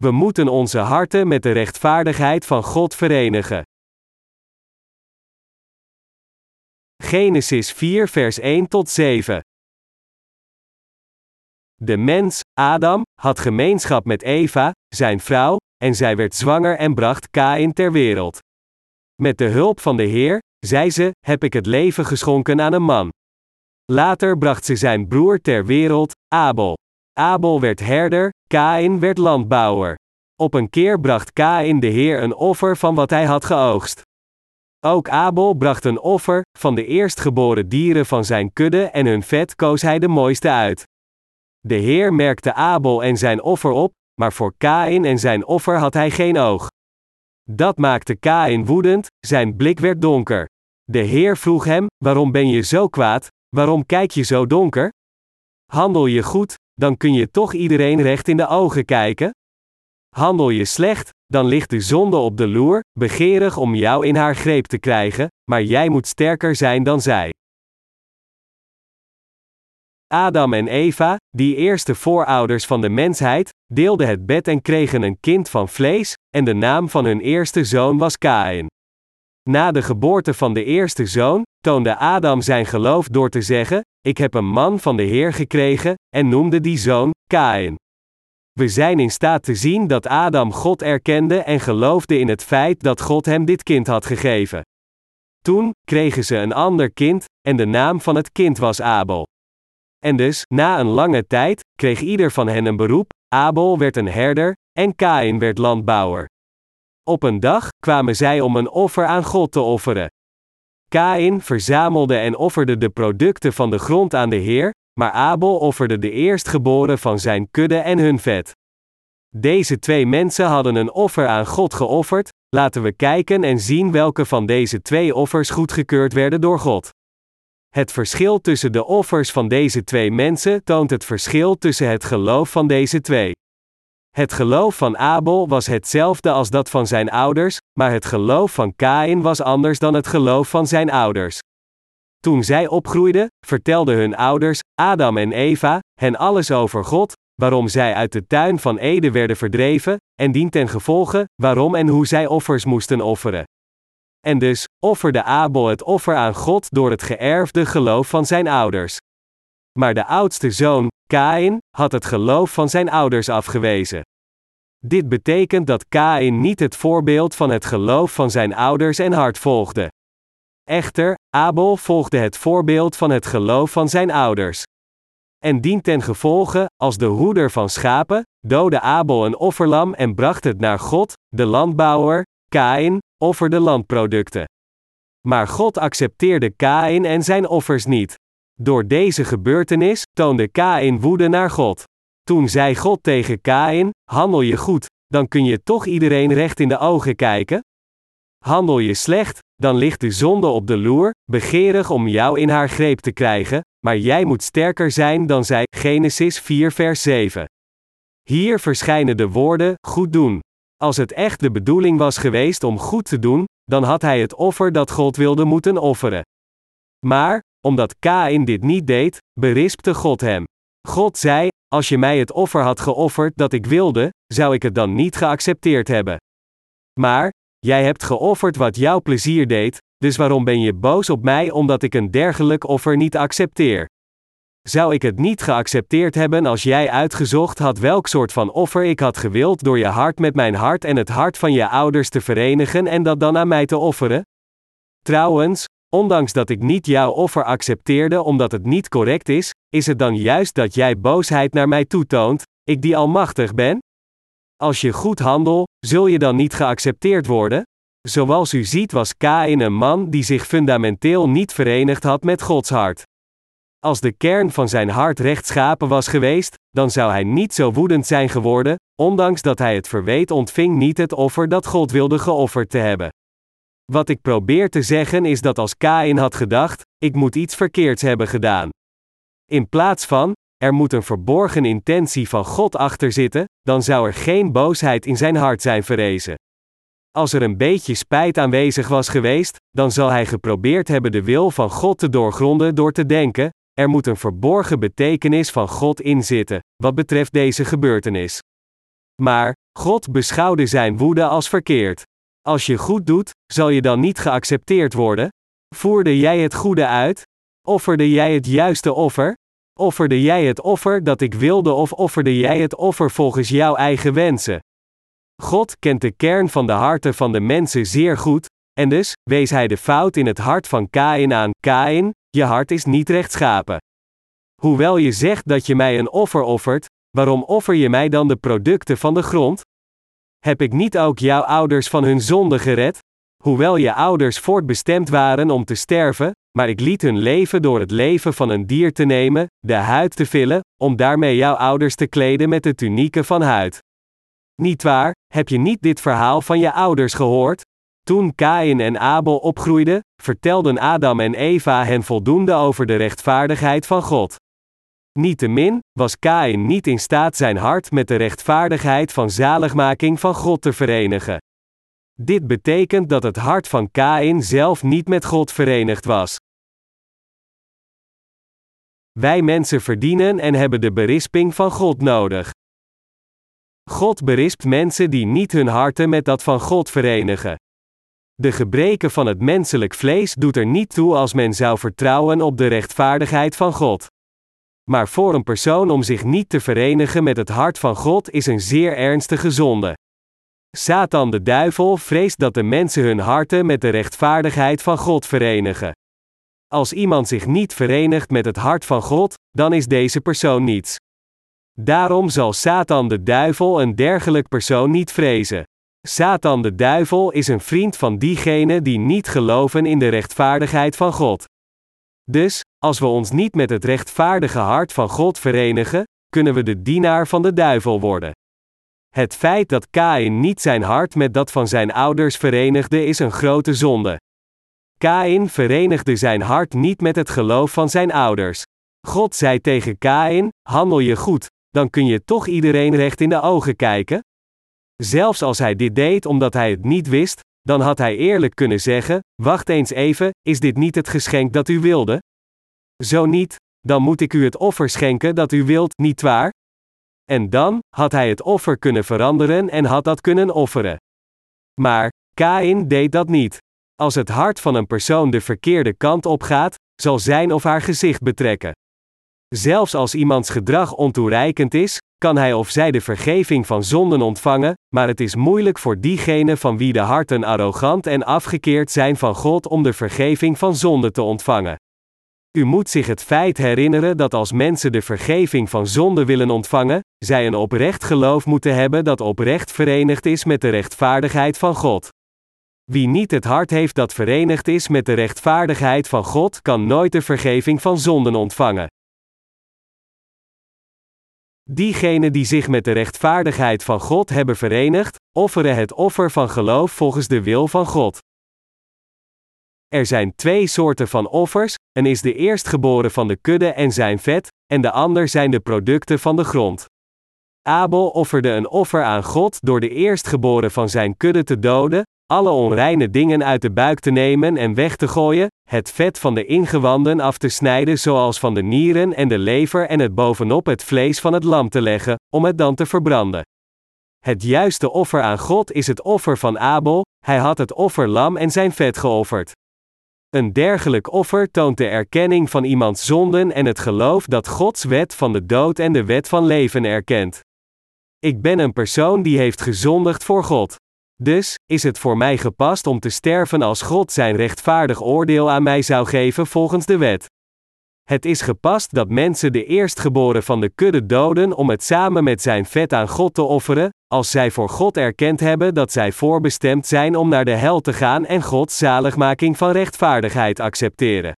We moeten onze harten met de rechtvaardigheid van God verenigen. Genesis 4, vers 1 tot 7. De mens, Adam, had gemeenschap met Eva, zijn vrouw, en zij werd zwanger en bracht Kain ter wereld. Met de hulp van de Heer, zei ze, heb ik het leven geschonken aan een man. Later bracht ze zijn broer ter wereld, Abel. Abel werd herder, Kain werd landbouwer. Op een keer bracht Kain de Heer een offer van wat hij had geoogst. Ook Abel bracht een offer, van de eerstgeboren dieren van zijn kudde en hun vet koos hij de mooiste uit. De Heer merkte Abel en zijn offer op, maar voor Kain en zijn offer had hij geen oog. Dat maakte Kain woedend, zijn blik werd donker. De Heer vroeg hem: Waarom ben je zo kwaad? Waarom kijk je zo donker? Handel je goed, dan kun je toch iedereen recht in de ogen kijken? Handel je slecht, dan ligt de zonde op de loer, begeerig om jou in haar greep te krijgen, maar jij moet sterker zijn dan zij. Adam en Eva, die eerste voorouders van de mensheid, deelden het bed en kregen een kind van vlees, en de naam van hun eerste zoon was Kain. Na de geboorte van de eerste zoon, toonde Adam zijn geloof door te zeggen: Ik heb een man van de Heer gekregen, en noemde die zoon Kain. We zijn in staat te zien dat Adam God erkende en geloofde in het feit dat God hem dit kind had gegeven. Toen kregen ze een ander kind, en de naam van het kind was Abel. En dus, na een lange tijd, kreeg ieder van hen een beroep: Abel werd een herder, en Kain werd landbouwer. Op een dag kwamen zij om een offer aan God te offeren. Kain verzamelde en offerde de producten van de grond aan de Heer, maar Abel offerde de eerstgeboren van zijn kudde en hun vet. Deze twee mensen hadden een offer aan God geofferd, laten we kijken en zien welke van deze twee offers goedgekeurd werden door God. Het verschil tussen de offers van deze twee mensen toont het verschil tussen het geloof van deze twee. Het geloof van Abel was hetzelfde als dat van zijn ouders, maar het geloof van Kain was anders dan het geloof van zijn ouders. Toen zij opgroeiden, vertelden hun ouders, Adam en Eva, hen alles over God, waarom zij uit de tuin van Eden werden verdreven, en dien ten gevolge, waarom en hoe zij offers moesten offeren. En dus offerde Abel het offer aan God door het geërfde geloof van zijn ouders. Maar de oudste zoon, Kain, had het geloof van zijn ouders afgewezen. Dit betekent dat Kain niet het voorbeeld van het geloof van zijn ouders en hart volgde. Echter, Abel volgde het voorbeeld van het geloof van zijn ouders. En dient ten gevolge, als de hoeder van schapen, doodde Abel een offerlam en bracht het naar God, de landbouwer, Kain, offerde landproducten. Maar God accepteerde Kain en zijn offers niet. Door deze gebeurtenis toonde Kain woede naar God. Toen zei God tegen Kain: Handel je goed, dan kun je toch iedereen recht in de ogen kijken? Handel je slecht, dan ligt de zonde op de loer, begeerig om jou in haar greep te krijgen, maar jij moet sterker zijn dan zij. Genesis 4, vers 7. Hier verschijnen de woorden: goed doen. Als het echt de bedoeling was geweest om goed te doen, dan had hij het offer dat God wilde moeten offeren. Maar, omdat Kain dit niet deed, berispte God hem. God zei: Als je mij het offer had geofferd dat ik wilde, zou ik het dan niet geaccepteerd hebben. Maar, jij hebt geofferd wat jouw plezier deed, dus waarom ben je boos op mij omdat ik een dergelijk offer niet accepteer? Zou ik het niet geaccepteerd hebben als jij uitgezocht had welk soort van offer ik had gewild door je hart met mijn hart en het hart van je ouders te verenigen en dat dan aan mij te offeren? Trouwens, ondanks dat ik niet jouw offer accepteerde omdat het niet correct is, is het dan juist dat jij boosheid naar mij toetoont, ik die almachtig ben? Als je goed handelt, zul je dan niet geaccepteerd worden? Zoals u ziet was Kain een man die zich fundamenteel niet verenigd had met Gods hart. Als de kern van zijn hart rechtschapen was geweest, dan zou hij niet zo woedend zijn geworden, ondanks dat hij het verweet ontving niet het offer dat God wilde geofferd te hebben. Wat ik probeer te zeggen is dat als Kain had gedacht, ik moet iets verkeerds hebben gedaan. In plaats van, er moet een verborgen intentie van God achter zitten, dan zou er geen boosheid in zijn hart zijn verrezen. Als er een beetje spijt aanwezig was geweest, dan zal hij geprobeerd hebben de wil van God te doorgronden door te denken: er moet een verborgen betekenis van God in zitten, wat betreft deze gebeurtenis. Maar, God beschouwde zijn woede als verkeerd. Als je goed doet, zal je dan niet geaccepteerd worden? Voerde jij het goede uit? Offerde jij het juiste offer? Offerde jij het offer dat ik wilde of offerde jij het offer volgens jouw eigen wensen? God kent de kern van de harten van de mensen zeer goed, en dus wees hij de fout in het hart van Kain aan: Kain, je hart is niet rechtschapen. Hoewel je zegt dat je mij een offer offert, waarom offer je mij dan de producten van de grond? Heb ik niet ook jouw ouders van hun zonde gered? Hoewel je ouders voortbestemd waren om te sterven, maar ik liet hun leven door het leven van een dier te nemen, de huid te vullen, om daarmee jouw ouders te kleden met de tunieken van huid. Niet waar, heb je niet dit verhaal van je ouders gehoord? Toen Kain en Abel opgroeiden, vertelden Adam en Eva hen voldoende over de rechtvaardigheid van God. Niettemin, was Kain niet in staat zijn hart met de rechtvaardigheid van zaligmaking van God te verenigen. Dit betekent dat het hart van Kain zelf niet met God verenigd was. Wij mensen verdienen en hebben de berisping van God nodig. God berispt mensen die niet hun harten met dat van God verenigen. De gebreken van het menselijk vlees doet er niet toe als men zou vertrouwen op de rechtvaardigheid van God. Maar voor een persoon om zich niet te verenigen met het hart van God is een zeer ernstige zonde. Satan de duivel vreest dat de mensen hun harten met de rechtvaardigheid van God verenigen. Als iemand zich niet verenigt met het hart van God, dan is deze persoon niets. Daarom zal Satan de duivel een dergelijk persoon niet vrezen. Satan de duivel is een vriend van diegenen die niet geloven in de rechtvaardigheid van God. Dus, als we ons niet met het rechtvaardige hart van God verenigen, kunnen we de dienaar van de duivel worden. Het feit dat Kain niet zijn hart met dat van zijn ouders verenigde is een grote zonde. Kain verenigde zijn hart niet met het geloof van zijn ouders. God zei tegen Kain: Handel je goed, dan kun je toch iedereen recht in de ogen kijken? Zelfs als hij dit deed omdat hij het niet wist, dan had hij eerlijk kunnen zeggen: Wacht eens even, is dit niet het geschenk dat u wilde? Zo niet, dan moet ik u het offer schenken dat u wilt, niet waar? En dan had hij het offer kunnen veranderen en had dat kunnen offeren. Maar Kain deed dat niet. Als het hart van een persoon de verkeerde kant op gaat, zal zijn of haar gezicht betrekken. Zelfs als iemands gedrag ontoereikend is, kan hij of zij de vergeving van zonden ontvangen, maar het is moeilijk voor diegenen van wie de harten arrogant en afgekeerd zijn van God om de vergeving van zonde te ontvangen. U moet zich het feit herinneren dat als mensen de vergeving van zonde willen ontvangen, zij een oprecht geloof moeten hebben dat oprecht verenigd is met de rechtvaardigheid van God. Wie niet het hart heeft dat verenigd is met de rechtvaardigheid van God, kan nooit de vergeving van zonden ontvangen. Diegenen die zich met de rechtvaardigheid van God hebben verenigd, offeren het offer van geloof volgens de wil van God. Er zijn twee soorten van offers: een is de eerstgeboren van de kudde en zijn vet, en de ander zijn de producten van de grond. Abel offerde een offer aan God door de eerstgeboren van zijn kudde te doden, alle onreine dingen uit de buik te nemen en weg te gooien, het vet van de ingewanden af te snijden zoals van de nieren en de lever en het bovenop het vlees van het lam te leggen, om het dan te verbranden. Het juiste offer aan God is het offer van Abel, hij had het offerlam en zijn vet geofferd. Een dergelijk offer toont de erkenning van iemands zonden en het geloof dat Gods wet van de dood en de wet van leven erkent. Ik ben een persoon die heeft gezondigd voor God. Dus, is het voor mij gepast om te sterven als God zijn rechtvaardig oordeel aan mij zou geven volgens de wet. Het is gepast dat mensen de eerstgeboren van de kudde doden om het samen met zijn vet aan God te offeren, als zij voor God erkend hebben dat zij voorbestemd zijn om naar de hel te gaan en Gods zaligmaking van rechtvaardigheid accepteren.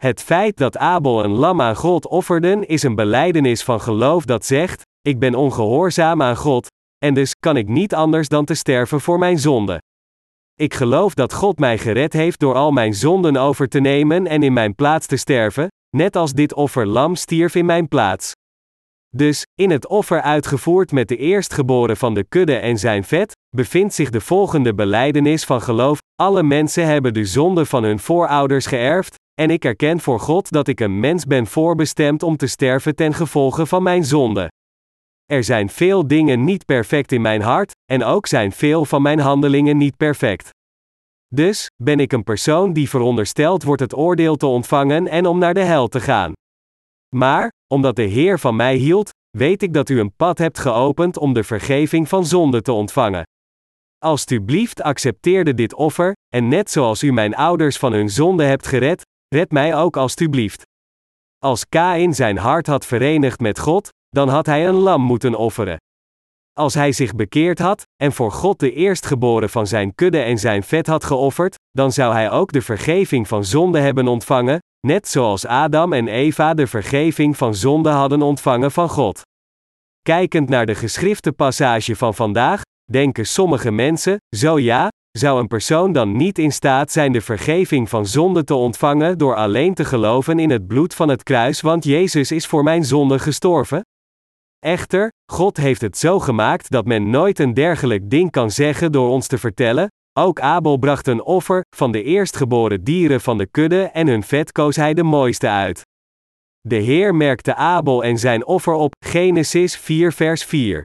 Het feit dat Abel een lam aan God offerden is een beleidenis van geloof dat zegt: Ik ben ongehoorzaam aan God, en dus kan ik niet anders dan te sterven voor mijn zonde. Ik geloof dat God mij gered heeft door al mijn zonden over te nemen en in mijn plaats te sterven, net als dit offer lam stierf in mijn plaats. Dus, in het offer uitgevoerd met de eerstgeboren van de kudde en zijn vet, bevindt zich de volgende beleidenis van geloof: alle mensen hebben de zonde van hun voorouders geërfd, en ik erken voor God dat ik een mens ben voorbestemd om te sterven ten gevolge van mijn zonde. Er zijn veel dingen niet perfect in mijn hart, en ook zijn veel van mijn handelingen niet perfect. Dus, ben ik een persoon die verondersteld wordt het oordeel te ontvangen en om naar de hel te gaan. Maar, omdat de Heer van mij hield, weet ik dat u een pad hebt geopend om de vergeving van zonde te ontvangen. Alsjeblieft accepteerde dit offer, en net zoals u mijn ouders van hun zonde hebt gered, red mij ook alstublieft. Als Kain zijn hart had verenigd met God, dan had hij een lam moeten offeren. Als hij zich bekeerd had, en voor God de eerstgeboren van zijn kudde en zijn vet had geofferd, dan zou hij ook de vergeving van zonde hebben ontvangen, net zoals Adam en Eva de vergeving van zonde hadden ontvangen van God. Kijkend naar de geschrifte passage van vandaag, denken sommige mensen, zo ja, zou een persoon dan niet in staat zijn de vergeving van zonde te ontvangen door alleen te geloven in het bloed van het kruis, want Jezus is voor mijn zonde gestorven? Echter, God heeft het zo gemaakt dat men nooit een dergelijk ding kan zeggen door ons te vertellen. Ook Abel bracht een offer van de eerstgeboren dieren van de kudde en hun vet koos hij de mooiste uit. De Heer merkte Abel en zijn offer op, Genesis 4 vers 4.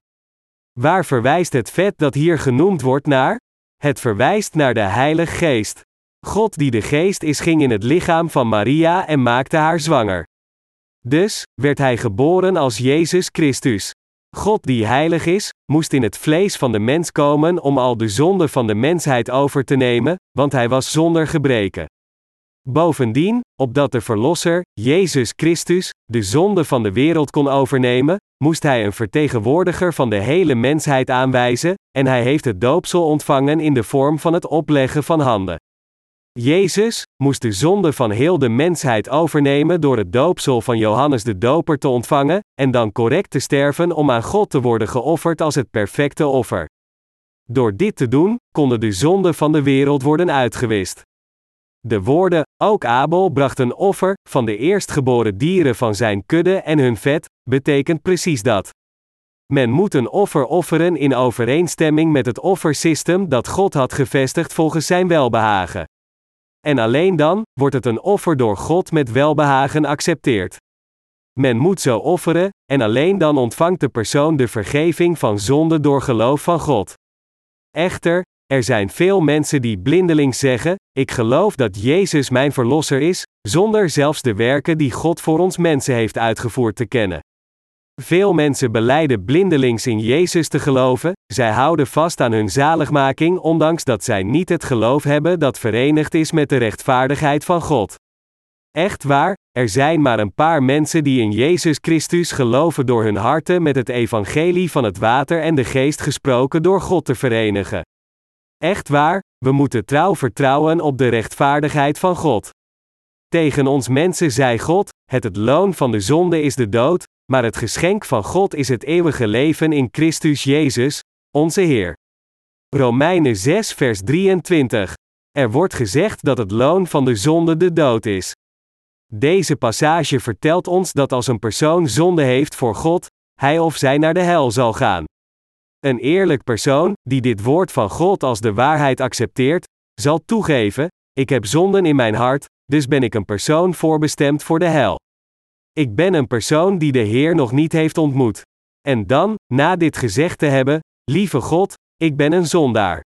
Waar verwijst het vet dat hier genoemd wordt naar? Het verwijst naar de Heilige Geest. God die de Geest is ging in het lichaam van Maria en maakte haar zwanger. Dus, werd hij geboren als Jezus Christus. God die heilig is, moest in het vlees van de mens komen om al de zonde van de mensheid over te nemen, want hij was zonder gebreken. Bovendien, opdat de Verlosser, Jezus Christus, de zonde van de wereld kon overnemen, moest hij een vertegenwoordiger van de hele mensheid aanwijzen, en hij heeft het doopsel ontvangen in de vorm van het opleggen van handen. Jezus moest de zonde van heel de mensheid overnemen door het doopsel van Johannes de Doper te ontvangen, en dan correct te sterven om aan God te worden geofferd als het perfecte offer. Door dit te doen, konden de zonden van de wereld worden uitgewist. De woorden, ook Abel bracht een offer, van de eerstgeboren dieren van zijn kudde en hun vet, betekent precies dat. Men moet een offer offeren in overeenstemming met het offersysteem dat God had gevestigd volgens zijn welbehagen. En alleen dan wordt het een offer door God met welbehagen accepteerd. Men moet zo offeren, en alleen dan ontvangt de persoon de vergeving van zonde door geloof van God. Echter, er zijn veel mensen die blindelings zeggen: Ik geloof dat Jezus mijn verlosser is, zonder zelfs de werken die God voor ons mensen heeft uitgevoerd te kennen. Veel mensen beleiden blindelings in Jezus te geloven, zij houden vast aan hun zaligmaking ondanks dat zij niet het geloof hebben dat verenigd is met de rechtvaardigheid van God. Echt waar, er zijn maar een paar mensen die in Jezus Christus geloven door hun harten met het evangelie van het water en de geest gesproken door God te verenigen. Echt waar, we moeten trouw vertrouwen op de rechtvaardigheid van God. Tegen ons mensen zei God: Het het loon van de zonde is de dood, maar het geschenk van God is het eeuwige leven in Christus Jezus, onze Heer. Romeinen 6, vers 23. Er wordt gezegd dat het loon van de zonde de dood is. Deze passage vertelt ons dat als een persoon zonde heeft voor God, hij of zij naar de hel zal gaan. Een eerlijk persoon, die dit woord van God als de waarheid accepteert, zal toegeven: Ik heb zonden in mijn hart, dus ben ik een persoon voorbestemd voor de hel. Ik ben een persoon die de Heer nog niet heeft ontmoet. En dan, na dit gezegd te hebben, lieve God, ik ben een zondaar.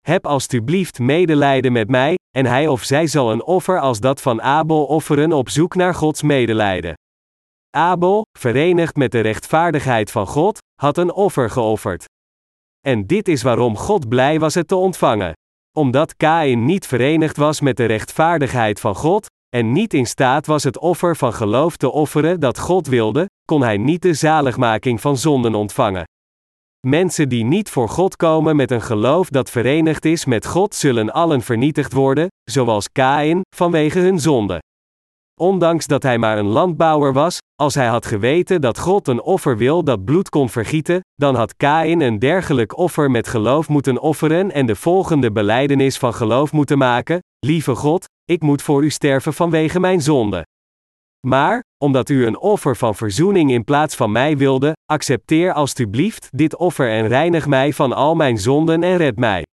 Heb alstublieft medelijden met mij, en hij of zij zal een offer als dat van Abel offeren op zoek naar Gods medelijden. Abel, verenigd met de rechtvaardigheid van God, had een offer geofferd. En dit is waarom God blij was het te ontvangen. Omdat Kain niet verenigd was met de rechtvaardigheid van God, en niet in staat was het offer van geloof te offeren dat God wilde, kon hij niet de zaligmaking van zonden ontvangen. Mensen die niet voor God komen met een geloof dat verenigd is met God zullen allen vernietigd worden, zoals Kain, vanwege hun zonde. Ondanks dat hij maar een landbouwer was, als hij had geweten dat God een offer wil dat bloed kon vergieten, dan had Kain een dergelijk offer met geloof moeten offeren en de volgende beleidenis van geloof moeten maken: Lieve God, ik moet voor u sterven vanwege mijn zonde. Maar, omdat u een offer van verzoening in plaats van mij wilde, accepteer alstublieft dit offer en reinig mij van al mijn zonden en red mij.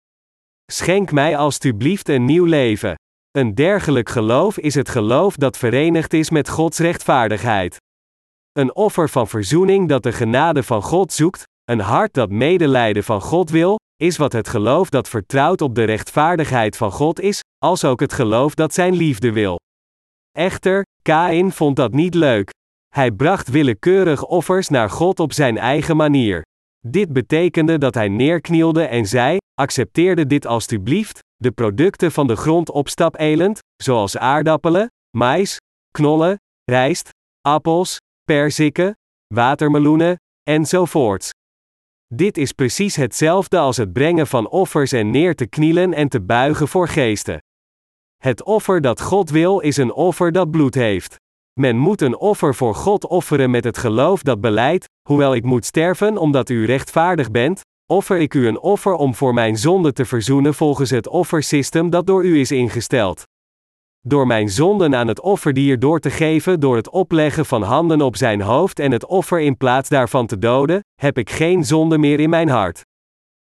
Schenk mij alstublieft een nieuw leven. Een dergelijk geloof is het geloof dat verenigd is met Gods rechtvaardigheid. Een offer van verzoening dat de genade van God zoekt, een hart dat medelijden van God wil, is wat het geloof dat vertrouwt op de rechtvaardigheid van God is, als ook het geloof dat zijn liefde wil. Echter, Kain vond dat niet leuk. Hij bracht willekeurig offers naar God op zijn eigen manier. Dit betekende dat hij neerknielde en zei: Accepteerde dit alstublieft, de producten van de grond opstapelend, zoals aardappelen, mais, knollen, rijst, appels, perziken, watermeloenen, enzovoorts. Dit is precies hetzelfde als het brengen van offers en neer te knielen en te buigen voor geesten. Het offer dat God wil is een offer dat bloed heeft. Men moet een offer voor God offeren met het geloof dat beleidt, hoewel ik moet sterven omdat u rechtvaardig bent, offer ik u een offer om voor mijn zonde te verzoenen volgens het offersysteem dat door u is ingesteld. Door mijn zonden aan het offerdier door te geven door het opleggen van handen op zijn hoofd en het offer in plaats daarvan te doden, heb ik geen zonde meer in mijn hart.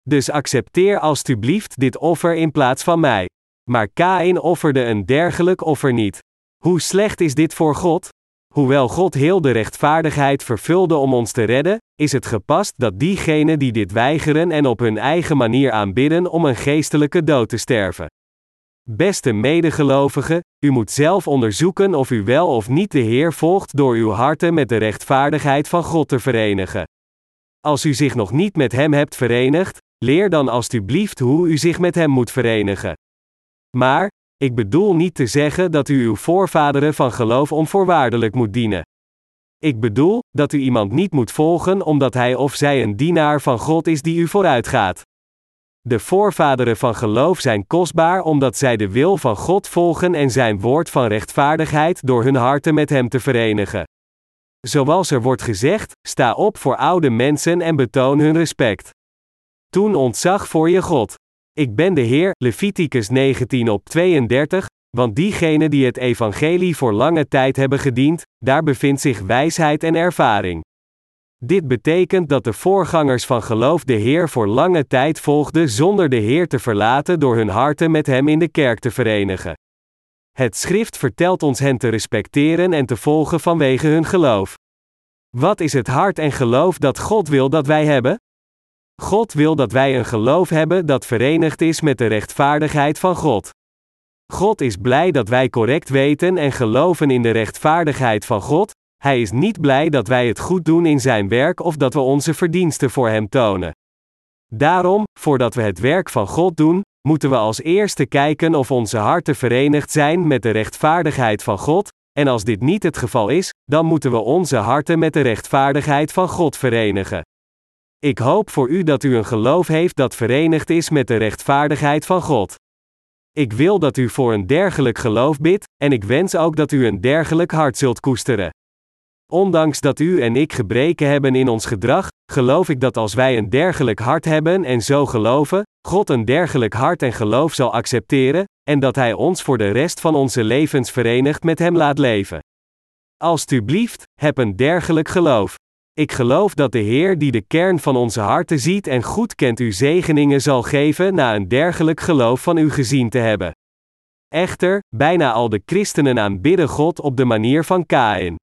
Dus accepteer alstublieft dit offer in plaats van mij. Maar Kain offerde een dergelijk offer niet. Hoe slecht is dit voor God? Hoewel God heel de rechtvaardigheid vervulde om ons te redden, is het gepast dat diegenen die dit weigeren en op hun eigen manier aanbidden om een geestelijke dood te sterven. Beste medegelovigen, u moet zelf onderzoeken of u wel of niet de Heer volgt door uw harten met de rechtvaardigheid van God te verenigen. Als u zich nog niet met Hem hebt verenigd, leer dan alstublieft hoe u zich met Hem moet verenigen. Maar, ik bedoel niet te zeggen dat u uw voorvaderen van geloof onvoorwaardelijk moet dienen. Ik bedoel dat u iemand niet moet volgen omdat hij of zij een dienaar van God is die u vooruitgaat. De voorvaderen van geloof zijn kostbaar omdat zij de wil van God volgen en zijn woord van rechtvaardigheid door hun harten met Hem te verenigen. Zoals er wordt gezegd, sta op voor oude mensen en betoon hun respect. Toen ontzag voor je God. Ik ben de Heer, Leviticus 19 op 32, want diegenen die het evangelie voor lange tijd hebben gediend, daar bevindt zich wijsheid en ervaring. Dit betekent dat de voorgangers van geloof de Heer voor lange tijd volgden zonder de Heer te verlaten door hun harten met Hem in de kerk te verenigen. Het schrift vertelt ons hen te respecteren en te volgen vanwege hun geloof. Wat is het hart en geloof dat God wil dat wij hebben? God wil dat wij een geloof hebben dat verenigd is met de rechtvaardigheid van God. God is blij dat wij correct weten en geloven in de rechtvaardigheid van God, hij is niet blij dat wij het goed doen in zijn werk of dat we onze verdiensten voor hem tonen. Daarom, voordat we het werk van God doen, moeten we als eerste kijken of onze harten verenigd zijn met de rechtvaardigheid van God, en als dit niet het geval is, dan moeten we onze harten met de rechtvaardigheid van God verenigen. Ik hoop voor u dat u een geloof heeft dat verenigd is met de rechtvaardigheid van God. Ik wil dat u voor een dergelijk geloof bidt, en ik wens ook dat u een dergelijk hart zult koesteren. Ondanks dat u en ik gebreken hebben in ons gedrag, geloof ik dat als wij een dergelijk hart hebben en zo geloven, God een dergelijk hart en geloof zal accepteren, en dat Hij ons voor de rest van onze levens verenigd met Hem laat leven. Alsjeblieft, heb een dergelijk geloof. Ik geloof dat de Heer die de kern van onze harten ziet en goed kent u zegeningen zal geven na een dergelijk geloof van u gezien te hebben. Echter, bijna al de christenen aanbidden God op de manier van Kain.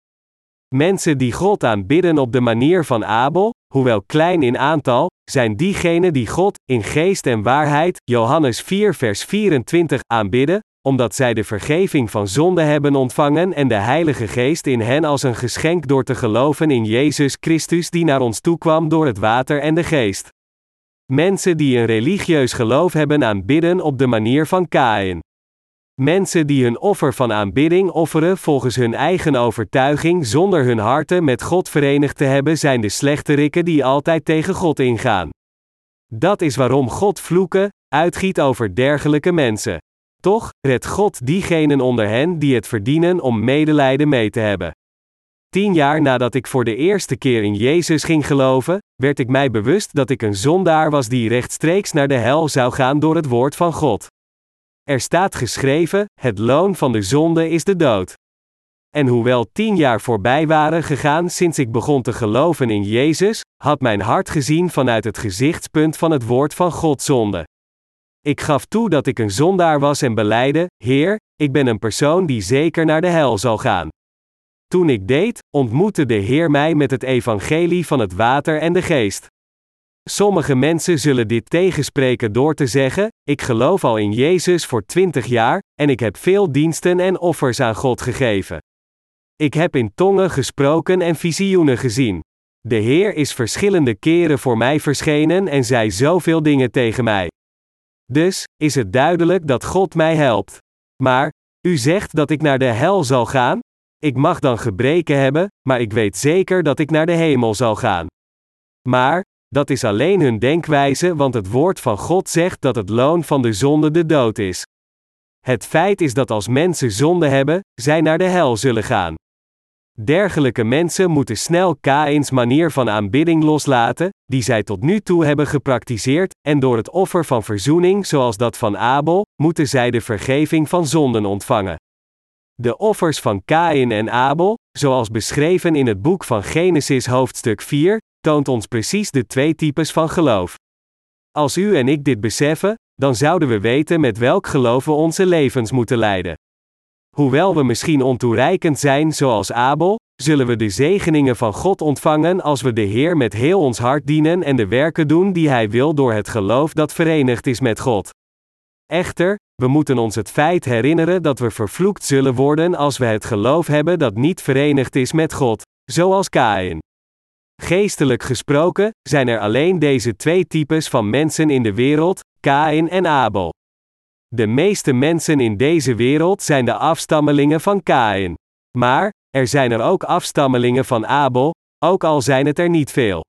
Mensen die God aanbidden op de manier van Abel, hoewel klein in aantal, zijn diegenen die God, in geest en waarheid, Johannes 4 vers 24, aanbidden, omdat zij de vergeving van zonde hebben ontvangen en de Heilige Geest in hen als een geschenk door te geloven in Jezus Christus die naar ons toekwam door het water en de geest. Mensen die een religieus geloof hebben aanbidden op de manier van Kain. Mensen die hun offer van aanbidding offeren volgens hun eigen overtuiging zonder hun harten met God verenigd te hebben, zijn de slechterikken die altijd tegen God ingaan. Dat is waarom God vloeken uitgiet over dergelijke mensen. Toch redt God diegenen onder hen die het verdienen om medelijden mee te hebben. Tien jaar nadat ik voor de eerste keer in Jezus ging geloven, werd ik mij bewust dat ik een zondaar was die rechtstreeks naar de hel zou gaan door het woord van God. Er staat geschreven: het loon van de zonde is de dood. En hoewel tien jaar voorbij waren gegaan sinds ik begon te geloven in Jezus, had mijn hart gezien vanuit het gezichtspunt van het woord van God zonde. Ik gaf toe dat ik een zondaar was en beleidde: Heer, ik ben een persoon die zeker naar de hel zal gaan. Toen ik deed, ontmoette de Heer mij met het evangelie van het water en de geest. Sommige mensen zullen dit tegenspreken door te zeggen: Ik geloof al in Jezus voor twintig jaar, en ik heb veel diensten en offers aan God gegeven. Ik heb in tongen gesproken en visioenen gezien. De Heer is verschillende keren voor mij verschenen en zei zoveel dingen tegen mij. Dus, is het duidelijk dat God mij helpt. Maar, u zegt dat ik naar de hel zal gaan? Ik mag dan gebreken hebben, maar ik weet zeker dat ik naar de hemel zal gaan. Maar, dat is alleen hun denkwijze, want het woord van God zegt dat het loon van de zonde de dood is. Het feit is dat als mensen zonde hebben, zij naar de hel zullen gaan. Dergelijke mensen moeten snel Kaïns manier van aanbidding loslaten, die zij tot nu toe hebben gepraktiseerd, en door het offer van verzoening zoals dat van Abel, moeten zij de vergeving van zonden ontvangen. De offers van Kain en Abel, zoals beschreven in het boek van Genesis hoofdstuk 4, toont ons precies de twee types van geloof. Als u en ik dit beseffen, dan zouden we weten met welk geloof we onze levens moeten leiden. Hoewel we misschien ontoereikend zijn zoals Abel, zullen we de zegeningen van God ontvangen als we de Heer met heel ons hart dienen en de werken doen die Hij wil door het geloof dat verenigd is met God. Echter, we moeten ons het feit herinneren dat we vervloekt zullen worden als we het geloof hebben dat niet verenigd is met God, zoals Kain. Geestelijk gesproken, zijn er alleen deze twee types van mensen in de wereld, Kain en Abel. De meeste mensen in deze wereld zijn de afstammelingen van Kain. Maar, er zijn er ook afstammelingen van Abel, ook al zijn het er niet veel.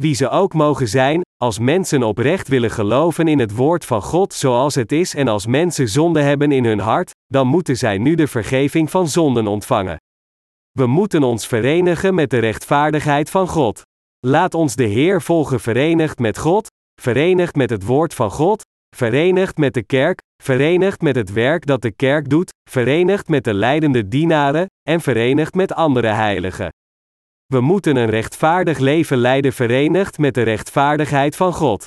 Wie ze ook mogen zijn, als mensen oprecht willen geloven in het woord van God zoals het is en als mensen zonde hebben in hun hart, dan moeten zij nu de vergeving van zonden ontvangen. We moeten ons verenigen met de rechtvaardigheid van God. Laat ons de Heer volgen verenigd met God, verenigd met het woord van God, verenigd met de kerk, verenigd met het werk dat de kerk doet, verenigd met de leidende dienaren en verenigd met andere heiligen. We moeten een rechtvaardig leven leiden verenigd met de rechtvaardigheid van God.